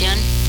grabación